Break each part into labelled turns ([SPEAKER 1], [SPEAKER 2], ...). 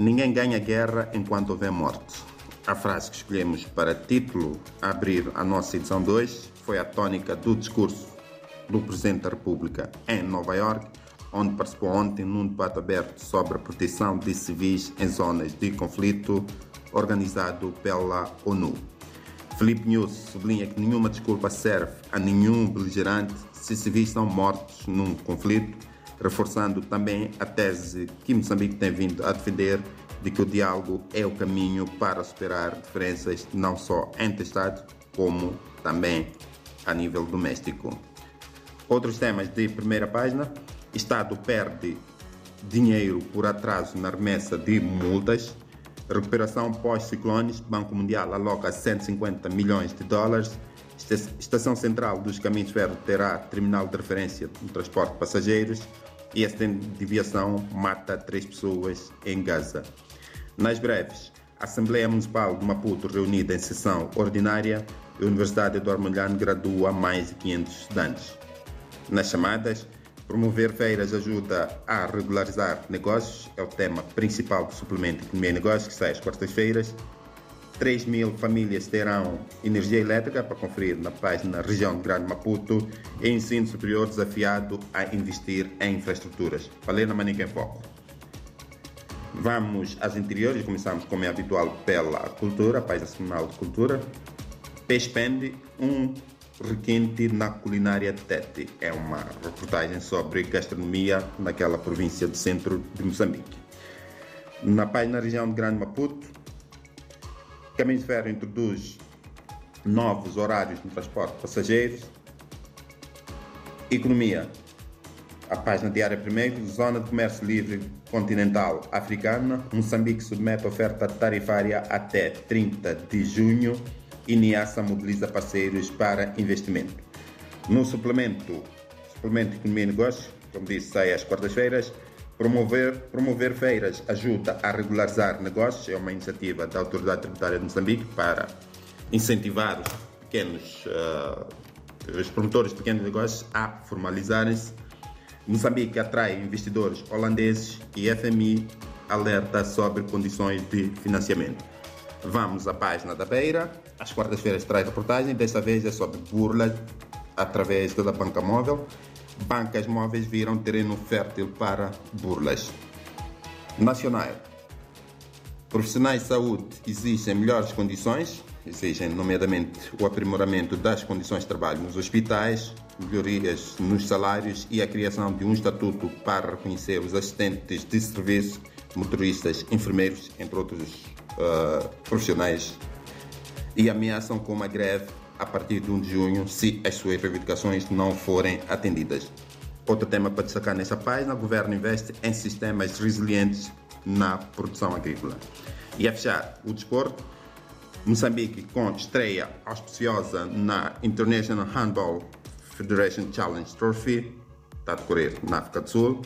[SPEAKER 1] Ninguém ganha guerra enquanto houver morte. A frase que escolhemos para título abrir a nossa edição 2 foi a tônica do discurso do Presidente da República em Nova York, onde participou ontem num debate aberto sobre a proteção de civis em zonas de conflito organizado pela ONU. Felipe News sublinha que nenhuma desculpa serve a nenhum beligerante se civis são mortos num conflito, reforçando também a tese que Moçambique tem vindo a defender de que o diálogo é o caminho para superar diferenças não só entre Estados, como também a nível doméstico. Outros temas de primeira página: Estado perde dinheiro por atraso na remessa de multas. Recuperação pós-ciclones, Banco Mundial aloca 150 milhões de dólares. Estação Central dos Caminhos Ferro terá terminal de referência no transporte de passageiros. E esta deviação mata três pessoas em Gaza. Nas breves, a Assembleia Municipal de Maputo reunida em sessão ordinária a Universidade Eduardo Mondlane gradua mais de 500 estudantes. Nas chamadas, promover feiras ajuda a regularizar negócios, é o tema principal do suplemento Economia e Negócios, que sai às quartas-feiras. 3 mil famílias terão energia elétrica para conferir na página Região de Grande Maputo e ensino superior desafiado a investir em infraestruturas. Falei na Manica em Foco. Vamos às interiores, começamos como é habitual pela cultura, página semanal de cultura. Pespende um requinte na culinária Tete. É uma reportagem sobre gastronomia naquela província do centro de Moçambique. Na página região de Grande Maputo, Caminho de Ferro introduz novos horários no transporte de passageiros. Economia, a página diária primeiro, Zona de Comércio Livre Continental Africana, Moçambique submete oferta tarifária até 30 de junho e NIASA mobiliza parceiros para investimento. No suplemento, suplemento Economia e Negócios, como disse, sai às quartas-feiras, promover, promover feiras ajuda a regularizar negócios, é uma iniciativa da Autoridade Tributária de Moçambique para incentivar os pequenos, uh, os promotores de pequenos negócios a formalizarem-se. Moçambique atrai investidores holandeses e FMI alerta sobre condições de financiamento. Vamos à página da Beira. Às quartas-feiras traz reportagem. Desta vez é sobre burla através da banca móvel. Bancas móveis viram terreno fértil para burlas. Nacional. Profissionais de saúde exigem melhores condições, exigem nomeadamente o aprimoramento das condições de trabalho nos hospitais, melhorias nos salários e a criação de um estatuto para reconhecer os assistentes de serviço, motoristas, enfermeiros, entre outros uh, profissionais e ameaçam com uma greve a partir de 1 de junho se as suas reivindicações não forem atendidas. Outro tema para destacar nessa página: o governo investe em sistemas resilientes na produção agrícola. E a fechar o desporto, Moçambique com estreia auspiciosa na International Handball Federation Challenge Trophy, está a decorrer na África do Sul.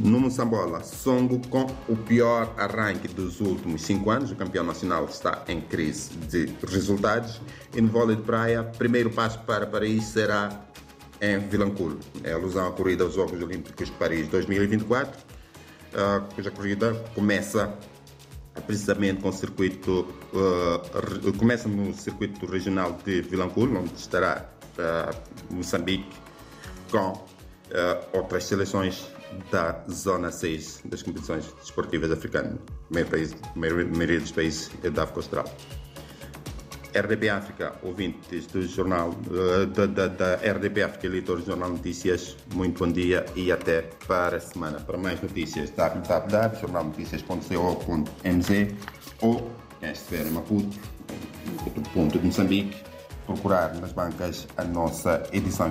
[SPEAKER 1] No Moçambola, Songo com o pior arranque dos últimos cinco anos. O campeão nacional está em crise de resultados. E no vôlei de praia, primeiro passo para Paris será em Vilanculo. É alusão à corrida aos Jogos Olímpicos de Paris 2024, cuja corrida começa precisamente com o circuito, uh, começa no circuito regional de Vilanculo, onde estará uh, Moçambique com uh, outras seleções da Zona 6 das competições desportivas africanas, a maioria dos países da África Austral. RDP África, ouvintes do jornal, eh, da, da, da RDP África, leitores do Jornal Notícias, muito bom dia e até para a semana. Para mais notícias, www.jornalnoticias.co.mz ou, quem estiver em Maputo, ponto de Moçambique, procurar nas bancas a nossa edição